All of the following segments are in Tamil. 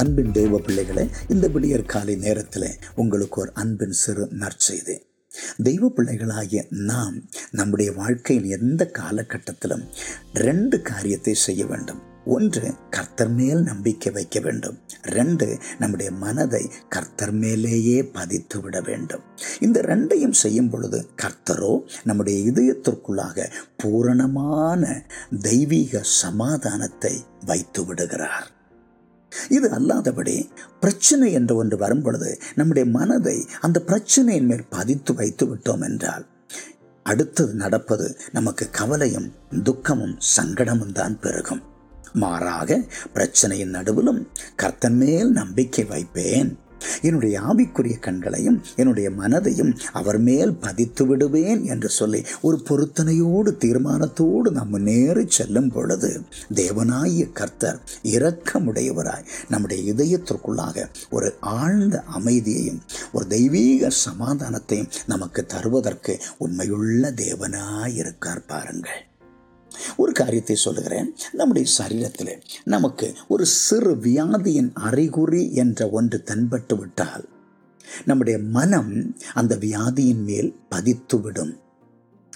அன்பின் தெய்வ பிள்ளைகளே இந்த விடியற் காலை நேரத்தில் உங்களுக்கு ஒரு அன்பின் சிறு நற்செய்தி. தெய்வ பிள்ளைகளாகிய நாம் நம்முடைய வாழ்க்கையின் எந்த காலகட்டத்திலும் ரெண்டு காரியத்தை செய்ய வேண்டும். ஒன்று கர்த்தர் மேல் நம்பிக்கை வைக்க வேண்டும். ரெண்டு நம்முடைய மனதை கர்த்தர் மேலேயே பதித்து விட வேண்டும். இந்த ரெண்டையும் செய்யும் பொழுது கர்த்தரோ நம்முடைய இதயத்திற்குள்ளாக பூரணமான தெய்வீக சமாதானத்தை வைத்து விடுகிறார். இது அல்லாதபடி பிரச்சனை என்று ஒன்று வரும் பொழுது நம்முடைய மனதை அந்த பிரச்சனையின் மேல் பதித்து வைத்து விட்டோம் என்றால் அடுத்தது நடப்பது நமக்கு கவலையும் துக்கமும் சங்கடமும் தான் பெருகும். மாறாக பிரச்சனையின் நடுவிலும் கர்த்தன் மேல் நம்பிக்கை வைப்பேன். என்னுடைய ஆவிக்குரிய கண்களையும் என்னுடைய மனதையும் அவர் மேல் பதித்து விடுவேன் என்று சொல்லி ஒரு பொருத்தனையோடு தீர்மானத்தோடு நாம் முன்னேறி செல்லும் பொழுது தேவனாய கர்த்தர் இரக்கமுடையவராய் நம்முடைய இதயத்திற்குள்ளாக ஒரு ஆழ்ந்த அமைதியையும் ஒரு தெய்வீக சமாதானத்தையும் நமக்கு தருவதற்கு உண்மையுள்ள தேவனாய் இருக்கார் பாருங்கள். ஒரு காரியத்தை சொல்லுகிறேன். நம்முடைய சரீரத்தில் நமக்கு ஒரு சிறு வியாதியின் அறிகுறி என்ற ஒன்று தென்பட்டு விட்டால் நம்முடைய மனம் அந்த வியாதியின் மேல் பதித்துவிடும்.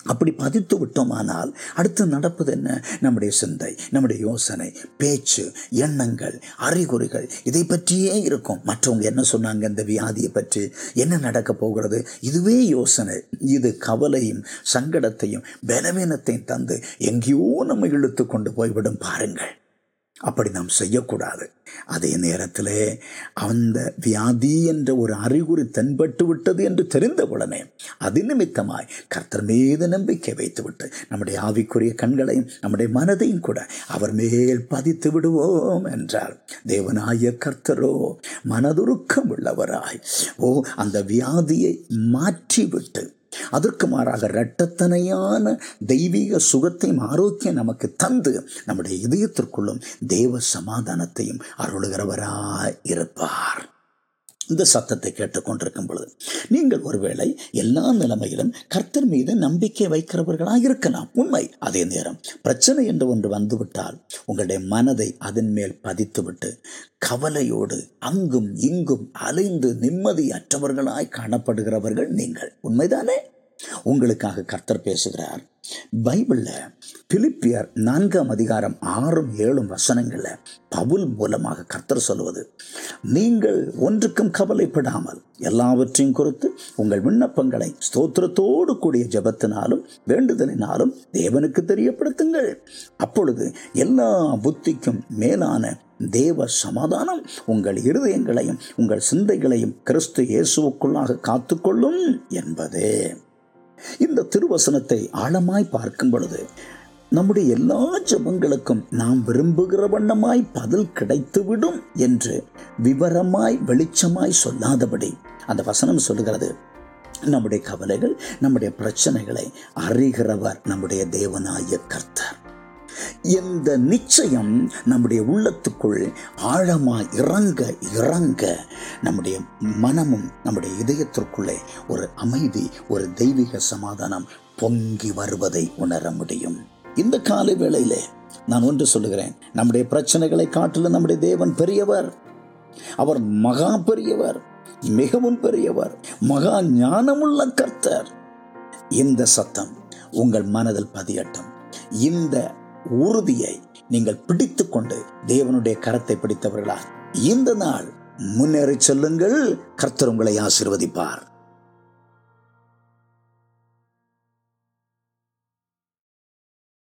அப்படி பதித்து விட்டோமானால் அடுத்து நடப்பது என்ன? நம்முடைய சிந்தை நம்முடைய யோசனை பேச்சு எண்ணங்கள் அறிகுறிகள் இதை பற்றியே இருக்கும். மற்றவங்க என்ன சொன்னாங்க இந்த வியாதியை பற்றி? என்ன நடக்க போகிறது? இதுவே யோசனை. இது கவலையும் சங்கடத்தையும் பலவீனத்தையும் தந்து எங்கேயோ நம்ம இழுத்து கொண்டு போய்விடும் பாருங்கள். அப்படி நாம் செய்யக்கூடாது. அதே நேரத்தில் அந்த வியாதி என்ற ஒரு அறிகுறி தென்பட்டு விட்டது என்று தெரிந்த உடனே அது நிமித்தமாய் கர்த்தர் மீது நம்பிக்கை வைத்துவிட்டு நம்முடைய ஆவிக்குரிய கண்களையும் நம்முடைய மனதையும் கூட அவர் மேல் பதித்து விடுவோம் என்றால் தேவனாய கர்த்தரோ மனதுருக்கம் உள்ளவராய். ஓ அந்த வியாதியை மாற்றிவிட்டு அதற்கு மாறாக இரட்டத்தனையான தெய்வீக சுகத்தையும் ஆரோக்கியம் நமக்கு தந்து நம்முடைய இதயத்திற்குள்ளும் தேவ சமாதானத்தையும் அருளுகிறவராய் இருப்பார். இந்த சத்தத்தை கேட்டுக்கொண்டிருக்கும் பொழுது நீங்கள் ஒருவேளை எல்லா நிலைமையிலும் கர்த்தர் மீது நம்பிக்கை வைக்கிறவர்களாக இருக்கலாம். உண்மை. அதே நேரம் பிரச்சனை என்று ஒன்று வந்துவிட்டால் உங்களுடைய மனதை அதன் மேல் பதித்துவிட்டு கவலையோடு அங்கும் இங்கும் அலைந்து நிம்மதியற்றவர்களாய் காணப்படுகிறவர்கள் நீங்கள். உண்மைதானே? உங்களுக்காக கர்த்தர் பேசுகிறார். பைபிளில் பிலிப்பியர் நான்காம் அதிகாரம் ஆறும் ஏழும் வசனங்களில் பவுல் மூலமாக கர்த்தர் சொல்வது நீங்கள் ஒன்றுக்கும் கவலைப்படாமல் எல்லாவற்றையும் குறித்து உங்கள் விண்ணப்பங்களை ஸ்தோத்திரத்தோடு கூடிய ஜபத்தினாலும் வேண்டுதலினாலும் தேவனுக்கு தெரியப்படுத்துங்கள். அப்பொழுது எல்லா புத்திக்கும் மேலான தேவ சமாதானம் உங்கள் இருதயங்களையும் உங்கள் சிந்தைகளையும் கிறிஸ்து இயேசுவுக்குள்ளாக காத்துக்கொள்ளும் என்பதே. இந்த திருவசனத்தை ஆழமாய் பார்க்கும் பொழுது நம்முடைய எல்லா ஜபங்களுக்கும் நாம் விரும்புகிற வண்ணமாய் பதில் கிடைத்துவிடும் என்று விவரமாய் வெளிச்சமாய் சொல்லாதபடி அந்த வசனம் சொல்லுகிறது. நம்முடைய கவலைகள் நம்முடைய பிரச்சனைகளை அறிகிறவர் நம்முடைய தேவனாய கர்த்தர். இந்த நிச்சயம் நம்முடைய உள்ளத்துக்குள் ஆழமாக இறங்க இறங்க நம்முடைய மனமும் நம்முடைய இதயத்திற்குள்ளே ஒரு அமைதி ஒரு தெய்வீக சமாதானம் பொங்கி வருவதை உணர முடியும். இந்த காலை வேளையிலே நான் ஒன்று சொல்லுகிறேன். நம்முடைய பிரச்சனைகளை காட்டிலும் நம்முடைய தேவன் பெரியவர். அவர் மகா பெரியவர் மிகவும் பெரியவர் மகா ஞானமுள்ள கர்த்தர். இந்த சத்தம் உங்கள் மனதில் பதியட்டும். இந்த உறுதியை நீங்கள் பிடித்து கொண்டு தேவனுடைய கரத்தை பிடித்தவர்களா இந்த நாள் முன்னேறி செல்லுங்கள். கர்த்தர் உங்களை ஆசிர்வதிப்பார்.